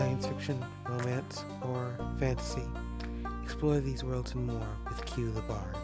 Science fiction, romance, or fantasy. Explore these worlds and more with Q the Bard.